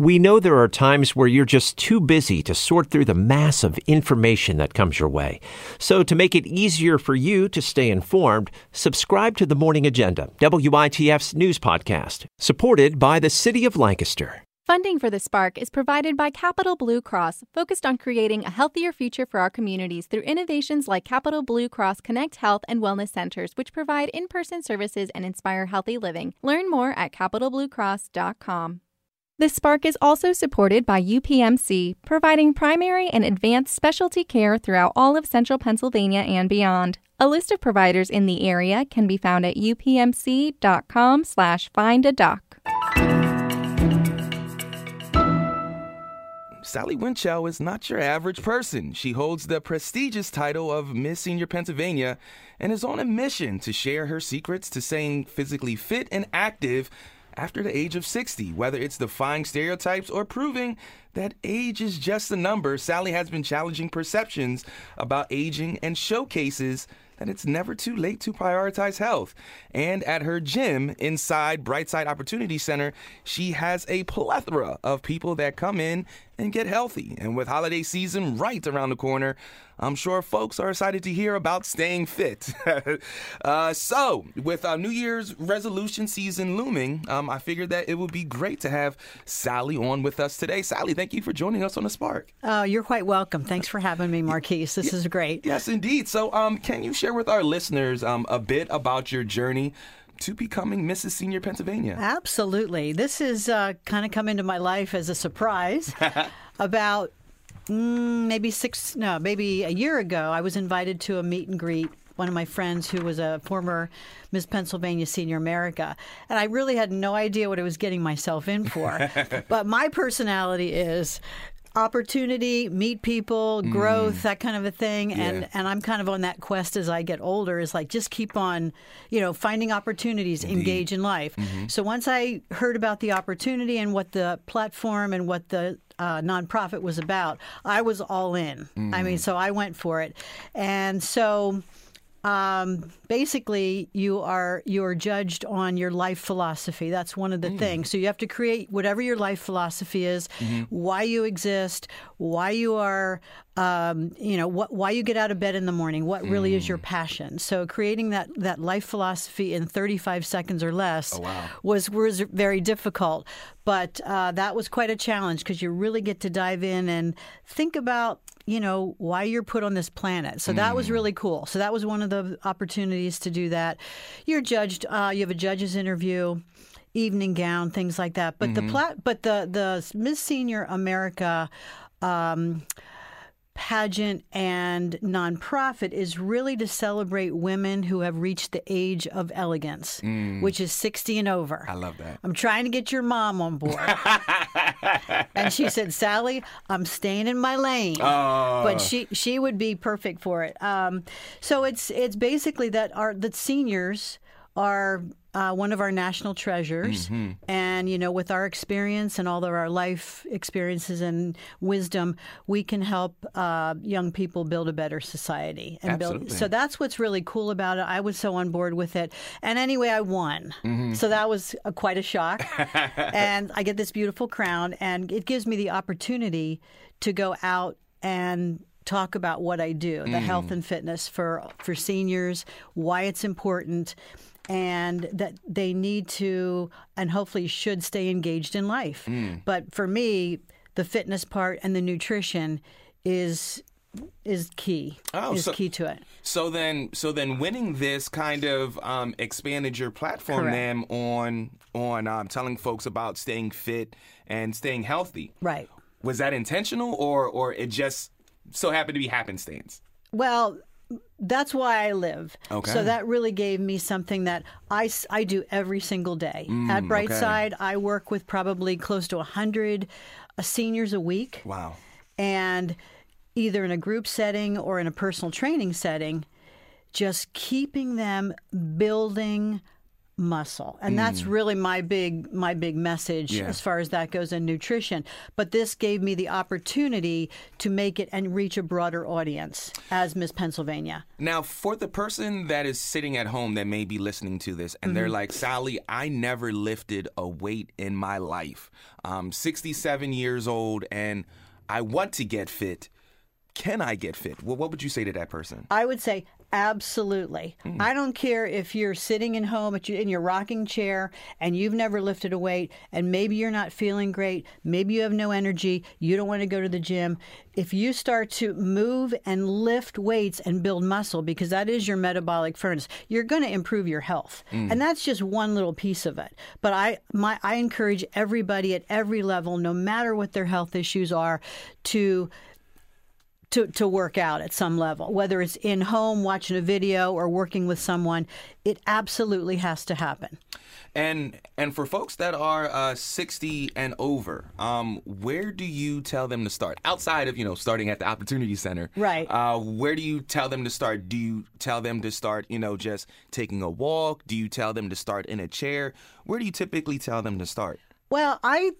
We know there are times where you're just too busy to sort through the mass of information that comes your way. So, to make it easier for you to stay informed, subscribe to the Morning Agenda, WITF's news podcast, supported by the City of Lancaster. Funding for the Spark is provided by Capital Blue Cross, focused on creating a healthier future for our communities through innovations like Capital Blue Cross Connect Health and Wellness Centers, which provide in person services and inspire healthy living. Learn more at capitalbluecross.com. The Spark is also supported by UPMC, providing primary and advanced specialty care throughout all of central Pennsylvania and beyond. A list of providers in the area can be found at upmc.com slash find a doc. Sally Winchell is not your average person. She holds the prestigious title of Miss Senior Pennsylvania and is on a mission to share her secrets to staying physically fit and active after the age of 60. Whether it's defying stereotypes or proving that age is just a number, Sally has been challenging perceptions about aging and showcases that it's never too late to prioritize health. And at her gym inside Brightside Opportunity Center, she has a plethora of people that come in and get healthy. And with holiday season right around the corner, I'm sure folks are excited to hear about staying fit. uh, so, with our New Year's resolution season looming, um, I figured that it would be great to have Sally on with us today. Sally, thank you for joining us on the Spark. Oh, you're quite welcome. Thanks for having me, Marquise. This is great. Yes, indeed. So, um, can you share with our listeners um, a bit about your journey? To becoming Mrs. Senior Pennsylvania. Absolutely. This has uh, kind of come into my life as a surprise. About mm, maybe six, no, maybe a year ago, I was invited to a meet and greet. One of my friends who was a former Miss Pennsylvania Senior America. And I really had no idea what I was getting myself in for. but my personality is opportunity, meet people, growth, mm. that kind of a thing. Yeah. And and I'm kind of on that quest as I get older is like just keep on, you know, finding opportunities, Indeed. engage in life. Mm-hmm. So once I heard about the opportunity and what the platform and what the uh, nonprofit was about, I was all in. Mm. I mean, mm. so I went for it. And so um, basically you are you are judged on your life philosophy. That's one of the mm. things. So you have to create whatever your life philosophy is, mm-hmm. why you exist, why you are, um, you know, what, why you get out of bed in the morning, what really mm. is your mm. passion. So creating that that life philosophy in 35 seconds or less oh, wow. was was very difficult, but uh, that was quite a challenge because you really get to dive in and think about you know, why you're put on this planet. So that was mm. really cool. So that was one of the opportunities to do that. You're judged. Uh, you have a judge's interview, evening gown, things like that. But mm-hmm. the plat, but the the Miss Senior America. Um, pageant and nonprofit is really to celebrate women who have reached the age of elegance, mm. which is 60 and over. I love that. I'm trying to get your mom on board. and she said, Sally, I'm staying in my lane. Oh. But she she would be perfect for it. Um, so it's it's basically that our that seniors are uh, one of our national treasures. Mm-hmm. And, you know, with our experience and all of our life experiences and wisdom, we can help uh, young people build a better society. And Absolutely. build. So that's what's really cool about it. I was so on board with it. And anyway, I won. Mm-hmm. So that was a, quite a shock. and I get this beautiful crown, and it gives me the opportunity to go out and talk about what I do, the mm. health and fitness for for seniors, why it's important and that they need to and hopefully should stay engaged in life. Mm. But for me, the fitness part and the nutrition is is key. Oh, is so, key to it. So then, so then, winning this kind of um, expanded your platform, then on on um, telling folks about staying fit and staying healthy. Right. Was that intentional, or or it just so happened to be happenstance? Well, that's why I live. Okay. So that really gave me something that I, I do every single day. Mm, At Brightside, okay. I work with probably close to 100 uh, seniors a week. Wow. And either in a group setting or in a personal training setting, just keeping them building muscle and that's mm. really my big my big message Yeah. as far as that goes in nutrition but this gave me the opportunity to make it and reach a broader audience as miss pennsylvania Now, for the person that is sitting at home that may be listening to this and they're mm-hmm. like, Sally, I never lifted a weight in my life. I'm 67 years old and I want to get fit. Can I get fit? Well, what would you say to that person? I would say absolutely. Mm. I don't care if you're sitting in home at your, in your rocking chair and you've never lifted a weight and maybe you're not feeling great, maybe you have no energy, you don't want to go to the gym. If you start to move and lift weights and build muscle because that is your metabolic furnace, you're going to improve your health. Mm. And that's just one little piece of it. But I my I encourage everybody at every level no matter what their health issues are to to, to work out at some level, whether it's in home, watching a video, or working with someone, it absolutely has to happen. And and for folks that are uh, 60 and over, um, where do you tell them to start? Outside of you know starting at the Opportunity Center, Right. Uh, where do you tell them to start? Do you tell them to start you know just taking a walk? Do you tell them to start in a chair? Where do you typically tell them to start? Well, I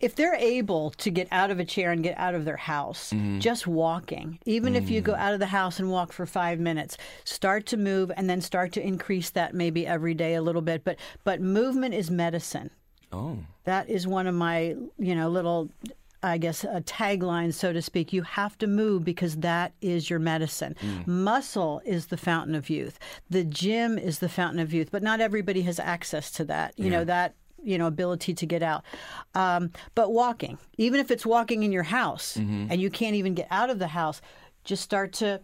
if they're able to get out of a chair and get out of their house, mm-hmm. just walking, even if you go mm. out of the house and walk for five minutes, start to move and then start to increase that maybe every day a little bit. But but movement is medicine. Oh, That is one of my, you know, little, I guess, uh, a tagline, so to speak. You have to move because that is your medicine. Mm. Muscle is the fountain of youth. The gym is the fountain of youth, but not everybody has access to that. You know that. You know, ability to get out. Um, but walking, even if it's walking in your house and you can't even get out of the house, just start to.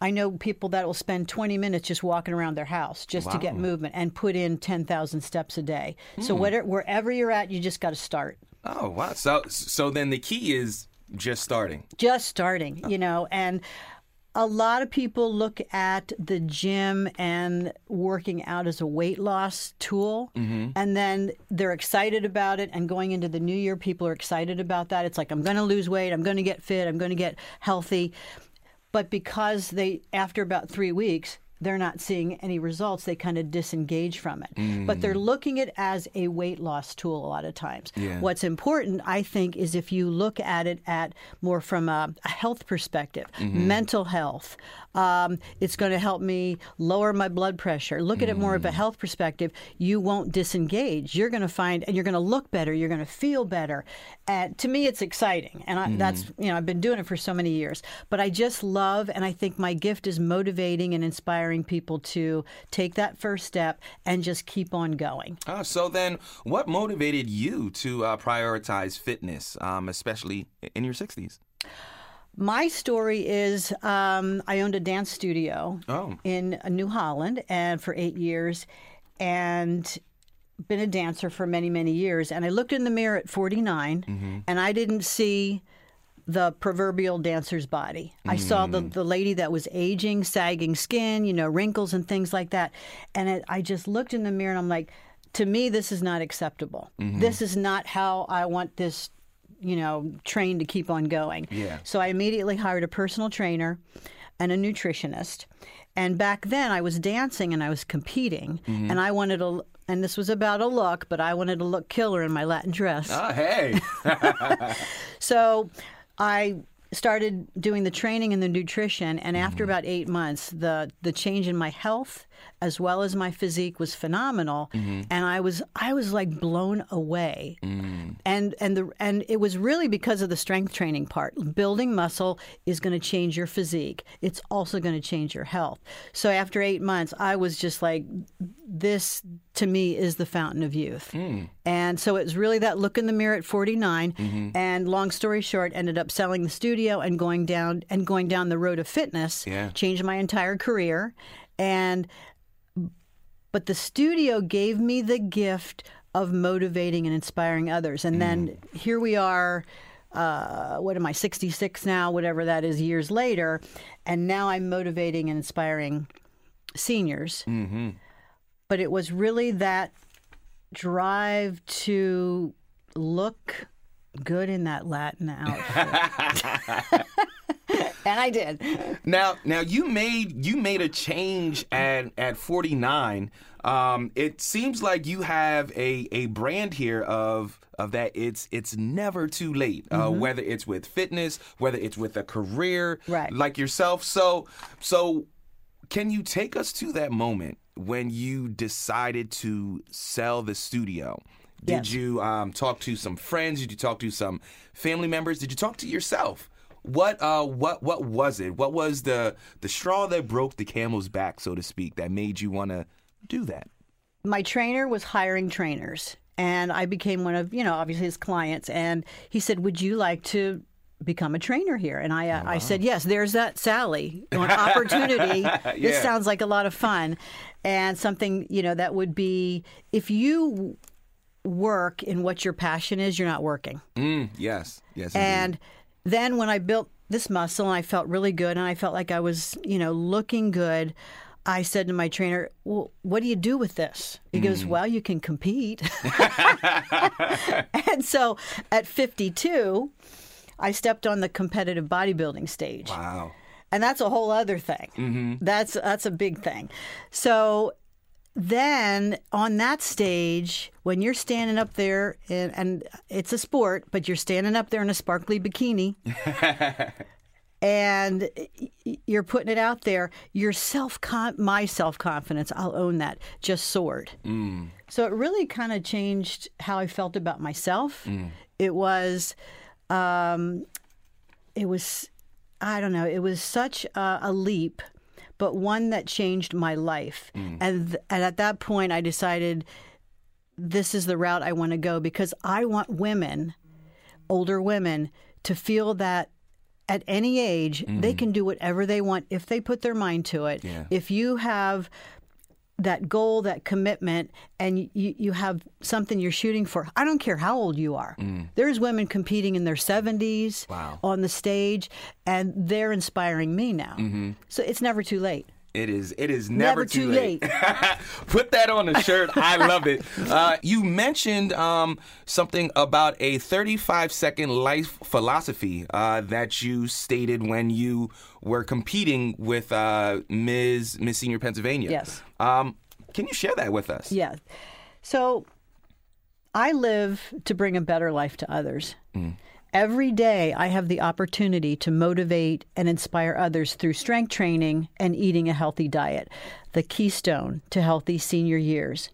I know people that will spend 20 minutes just walking around their house just to get movement and put in 10,000 steps a day. So whatever, wherever you're at, you just got to start. oh wow. So so then the key is just starting. Just starting, you know, and a lot of people look at the gym and working out as a weight loss tool mm-hmm. and then they're excited about it and going into the new year people are excited about that. It's like i'm going to lose weight i'm going to get fit i'm going to get healthy. But because they after about three weeks they're not seeing any results they kind of disengage from it. But they're mm. looking at it as a weight loss tool a lot of times. Yeah. what's important i think is if you look at it at more from a, a health perspective mm-hmm. mental health um, it's going to help me lower my blood pressure. Look at it more of a mm. health perspective you won't disengage. You're going to find and you're going to look better you're going to feel better. And to me it's exciting and I, that's mm-hmm. you know i've been doing it for so many years. But i just love and i think my gift is motivating and inspiring people to take that first step and just keep on going Ah, so then, what motivated you to uh, prioritize fitness, um, especially in your 60s? My story is um, I owned a dance studio Oh. in New Holland and for eight years and been a dancer for many, many years. And I looked in the mirror at 49 and I didn't see the proverbial dancer's body. I saw the, mm. the lady that was aging, sagging skin, you know, wrinkles and things like that. And it, I just looked in the mirror and I'm like, to me, this is not acceptable. Mm-hmm. This is not how I want this, you know, train to keep on going. Yeah. So I immediately hired a personal trainer and a nutritionist. And back then I was dancing and I was competing mm-hmm. and I wanted to and this was about a look, but I wanted to look killer in my Latin dress. Oh, hey. So I started doing the training and the nutrition and after mm-hmm. about 8 months the the change in my health as well as my physique was phenomenal mm-hmm. and I was I was like blown away. Mm. And and the and it was really because of the strength training part. Building muscle is going to change your physique. It's also going to change your health. So after 8 months I was just like this to me is the fountain of youth. Hmm. And so it was really that look in the mirror at 49 mm-hmm. and long story short ended up selling the studio and going down and going down the road of fitness, Yeah. changed my entire career and but the studio gave me the gift of motivating and inspiring others. And then here we are. Uh, what am I, 66 now, whatever that is, years later. And now I'm motivating and inspiring seniors. Mm-hmm. But it was really that drive to look good in that Latin outfit. and I did. Now, now you made you made a change at at 49. Um, it seems like you have a a brand here of of that it's it's never too late. Uh, Mm-hmm. whether it's with fitness, whether it's with a career Right. like yourself. So so can you take us to that moment when you decided to sell the studio? Did Yes. you um, talk to some friends? Did you talk to some family members? Did you talk to yourself? What uh what what was it? What was the the straw that broke the camel's back, so to speak, that made you want to do that? my trainer was hiring trainers and I became one of, you know, obviously his clients and he said, "Would you like to become a trainer here?" And I uh, I said, "Yes, there's that Sally on opportunity. This sounds like a lot of fun." And something, you know, that would be if you work in what your passion is, you're not working. Mm, yes, yes. indeed. And then when I built this muscle and I felt really good and I felt like I was, you know, looking good, I said to my trainer, Well, what do you do with this? He goes, Well, you can compete. and so at 52, I stepped on the competitive bodybuilding stage wow. and that's a whole other thing. That's that's a big thing. So then on that stage, when you're standing up there, and, and it's a sport, but you're standing up there in a sparkly bikini. And you're putting it out there. Your self, my self confidence, I'll own that, just soared. So it really kind of changed how I felt about myself. It was, um, it was, I don't know, it was such a, a leap, but one that changed my life. Mm. And, th- and at that point, I decided this is the route I want to go because I want women, older women, to feel that at any age they mm. can do whatever they want if they put their mind to it. Yeah. If you have that goal, that commitment, and you, you have something you're shooting for. I don't care how old you are. Mm. There's women competing in their 70s Wow. on the stage, and they're inspiring me now. Mm-hmm. So it's never too late. It is. It is never, Never too late. Put that on a shirt. I love it. Uh, you mentioned um, something about a 35 second life philosophy uh, that you stated when you were competing with uh, Ms. Miss Senior Pennsylvania. Yes. Um, can you share that with us? Yeah. So I live to bring a better life to others. Every day, I have the opportunity to motivate and inspire others through strength training and eating a healthy diet, the keystone to healthy senior years.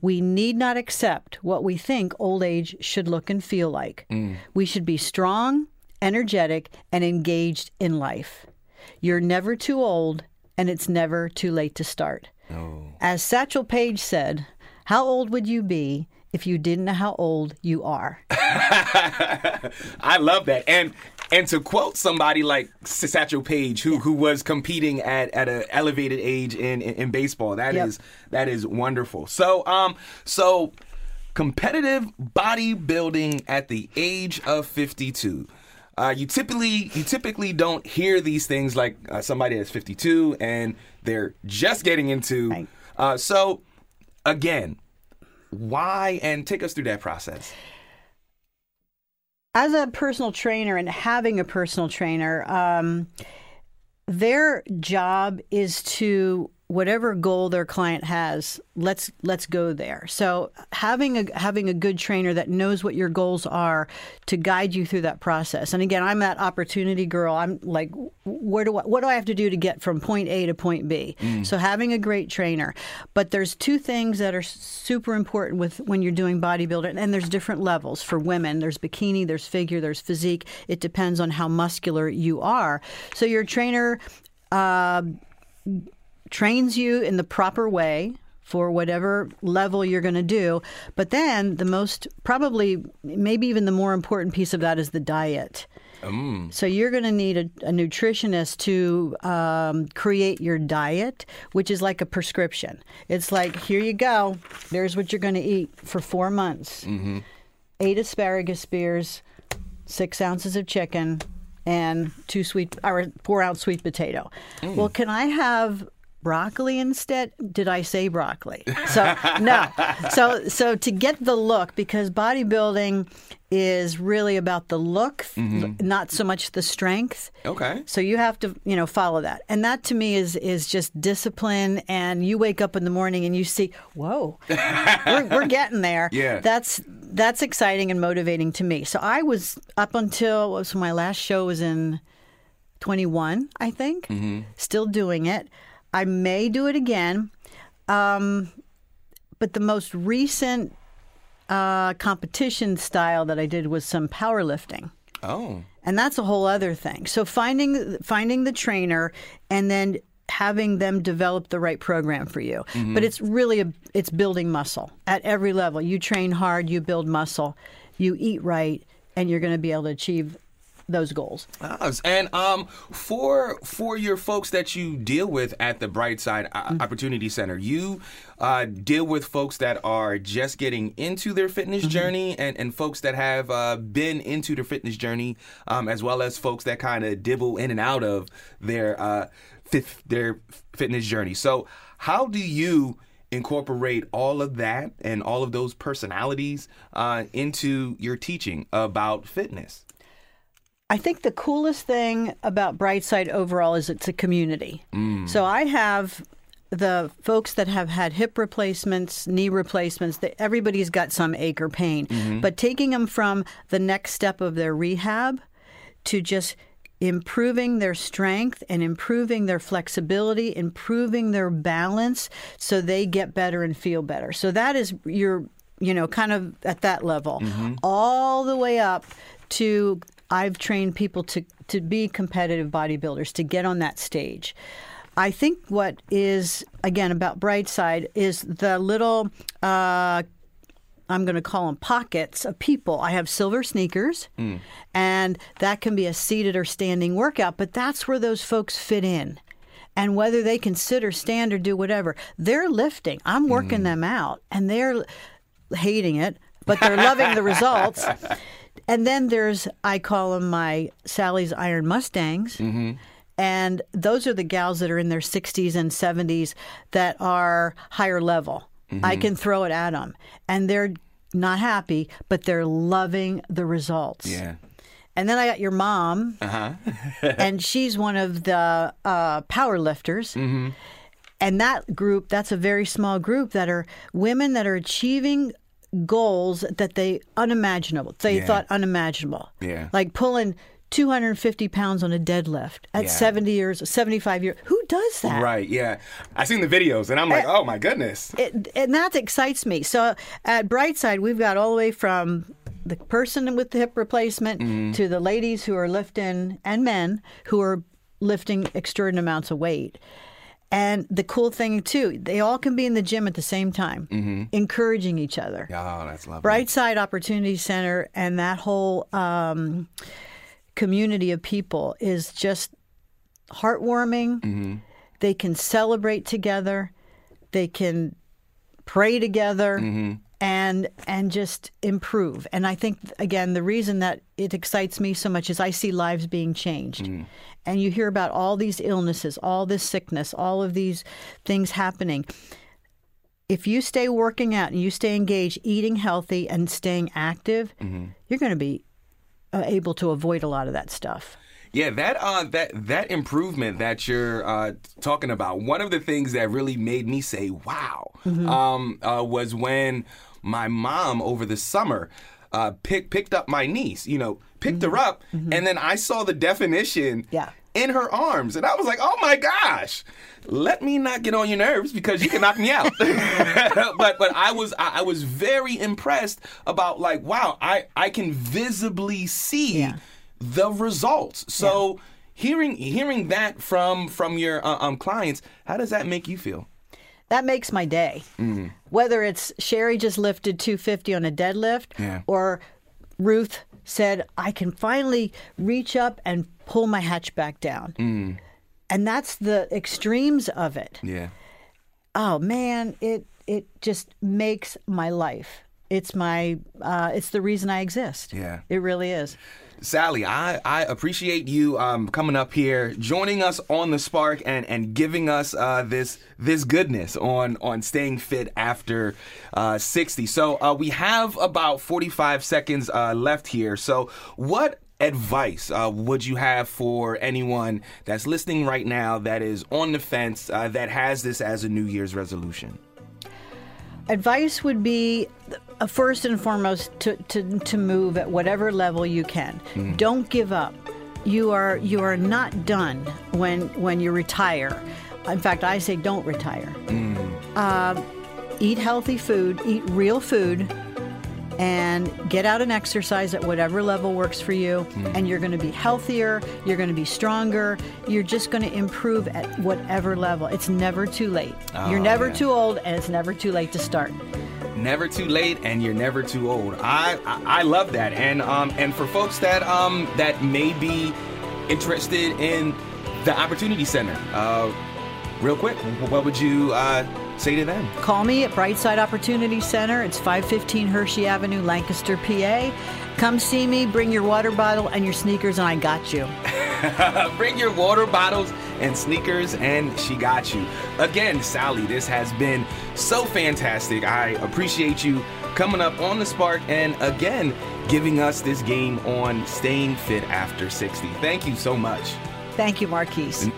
We need not accept what we think old age should look and feel like. Mm. We should be strong, energetic, and engaged in life. You're never too old, and it's never too late to start. Oh. As Satchel Paige said, How old would you be if you didn't know how old you are? I love that. And and to quote somebody like Satchel Paige, who who was competing at at an elevated age in, in in baseball, that is Yep. that is wonderful. So um so competitive bodybuilding at the age of fifty two. Uh, you typically you typically don't hear these things like uh, somebody that's 52 and they're just getting into. Right. Uh, so again, why and take us through that process. As a personal trainer and having a personal trainer, um, their job is to whatever goal their client has let's let's go there. So having a having a good trainer that knows what your goals are to guide you through that process. And again i'm that opportunity girl. I'm like where do I, what do i have to do to get from point a to point b? So having a great trainer. But there's two things that are super important with when you're doing bodybuilding and there's different levels. For women there's bikini there's figure there's physique. It depends on how muscular you are. So your trainer uh, trains you in the proper way for whatever level you're going to do. But then the most, probably, maybe even the more important piece of that is the diet. Mm. So you're going to need a, a nutritionist to um, create your diet, which is like a prescription. It's like here you go. There's what you're going to eat for four months. Mm-hmm. Eight asparagus spears, six ounces of chicken, and two sweet or four ounce sweet potato. Mm. Well, can I have broccoli instead. Did I say broccoli? So no. So so to get the look because bodybuilding is really about the look, mm-hmm. not so much the strength. Okay. So you have to, you know, follow that. And that to me is is just discipline and you wake up in the morning and you see, whoa. we're, we're getting there. Yeah. That's that's exciting and motivating to me. So I was up until what was my last show was in 21, I think. Mm-hmm. Still doing it. I may do it again. Um, but the most recent uh, competition style that I did was some powerlifting Oh. and that's a whole other thing. So finding finding the trainer and then having them develop the right program for you. But it's really a, it's building muscle at every level. You train hard, you build muscle, you eat right, and you're going to be able to achieve those goals. Oz. And um, for for your folks that you deal with at the Brightside uh, Mm-hmm. Opportunity Center, you uh, deal with folks that are just getting into their fitness Mm-hmm. journey, and, and folks that have uh, been into their fitness journey, um, as well as folks that kind of dibble in and out of their uh, fifth, their fitness journey. So, how do you? Incorporate all of that and all of those personalities uh, into your teaching about fitness. I think the coolest thing about Brightside overall is it's a community. Mm. So I have the folks that have had hip replacements, knee replacements, that everybody's got some ache or pain. Mm-hmm. But taking them from the next step of their rehab to just improving their strength and improving their flexibility, improving their balance so they get better and feel better. So that is your you know, kind of at that level, mm-hmm. all the way up to I've trained people to to be competitive bodybuilders to get on that stage. I think what is again about Brightside is the little uh, I'm going to call them pockets of people. I have silver sneakers, and that can be a seated or standing workout, but that's where those folks fit in. And whether they can sit or stand or do whatever, they're lifting. I'm working them out, and they're hating it, but they're loving the results. And then there's, I call them my Sally's Iron Mustangs. Mm-hmm. And those are the gals that are in their 60s and 70s that are higher level. I mm-hmm. can throw it at them. And they're not happy, but they're loving the results. Yeah. And then I got your mom, uh-huh. and she's one of the uh, power lifters. Mm-hmm. And that group, that's a very small group that are women that are achieving goals that they unimaginable. They Yeah. thought unimaginable. Yeah. Like pulling 250 pounds on a deadlift at Yeah. 70 years, 75 years. Who does that? Right, yeah. I've seen the videos and I'm like, eh, oh my goodness. it, and that excites me. So at Brightside, we've got all the way from the person with the hip replacement mm-hmm. to the ladies who are lifting and men who are lifting extraordinary amounts of weight. And the cool thing too, they all can be in the gym at the same time, mm-hmm. encouraging each other. Oh, that's lovely. Brightside Opportunity Center and that whole um, community of people is just heartwarming. Mm-hmm. They can celebrate together. They can pray together mm-hmm. And and just improve. And I think again the reason that it excites me so much is I see lives being changed. And you hear about all these illnesses, all this sickness, all of these things happening if you stay working out and you stay engaged, eating healthy and staying active, you're going to be uh, able to avoid a lot of that stuff. Yeah, that uh, that that improvement that you're uh, talking about. One of the things that really made me say "Wow" um, uh, was when my mom over the summer uh, pick, picked up my niece. You know, picked her up, and then I saw the definition. Yeah. In her arms, and I was like, "Oh my gosh, let me not get on your nerves because you can knock me out." but but I was I, I was very impressed about like, wow, I I can visibly see Yeah. the results. So hearing hearing that from from your uh, um clients, how does that make you feel? That makes my day. Whether it's Sherry just lifted 250 on a deadlift Yeah. or Ruth said, I can finally reach up and pull my hatchback down. And that's the extremes of it. Yeah. oh man, it it just makes my life. it's my uh, it's the reason I exist. Yeah. it really is. Sally, I, I appreciate you um, coming up here, joining us on the Spark, and, and giving us uh, this this goodness on on staying fit after uh, 60. So uh, we have about 45 seconds uh, left here. So what advice uh, would you have for anyone that's listening right now that is on the fence uh, that has this as a New Year's resolution? Advice would be Uh, first and foremost to, to, to move at whatever level you can. Mm-hmm. Don't give up. You are you are not done when when you retire. In fact, I say don't retire. Uh, eat healthy food, eat real food, and get out and exercise at whatever level works for you. Mm. And you're going to be healthier. You're going to be stronger. You're just going to improve at whatever level. It's never too late. you're Oh, never yeah. too old, and it's never too late to start. Never too late and you're never too old. I I, I love that. And um and for folks that um that may be interested in the Opportunity Center, uh, real quick, what would you uh, say to them? Call me at Brightside Opportunity Center. It's 515 Hershey Avenue, Lancaster, PA. Come see me, bring your water bottle and your sneakers, and I got you. Bring your water bottles and sneakers, and she got you. Again, Sally, this has been so fantastic. I appreciate you coming up on the Spark and again giving us this game on staying fit after 60. Thank you so much. Thank you, Marquise.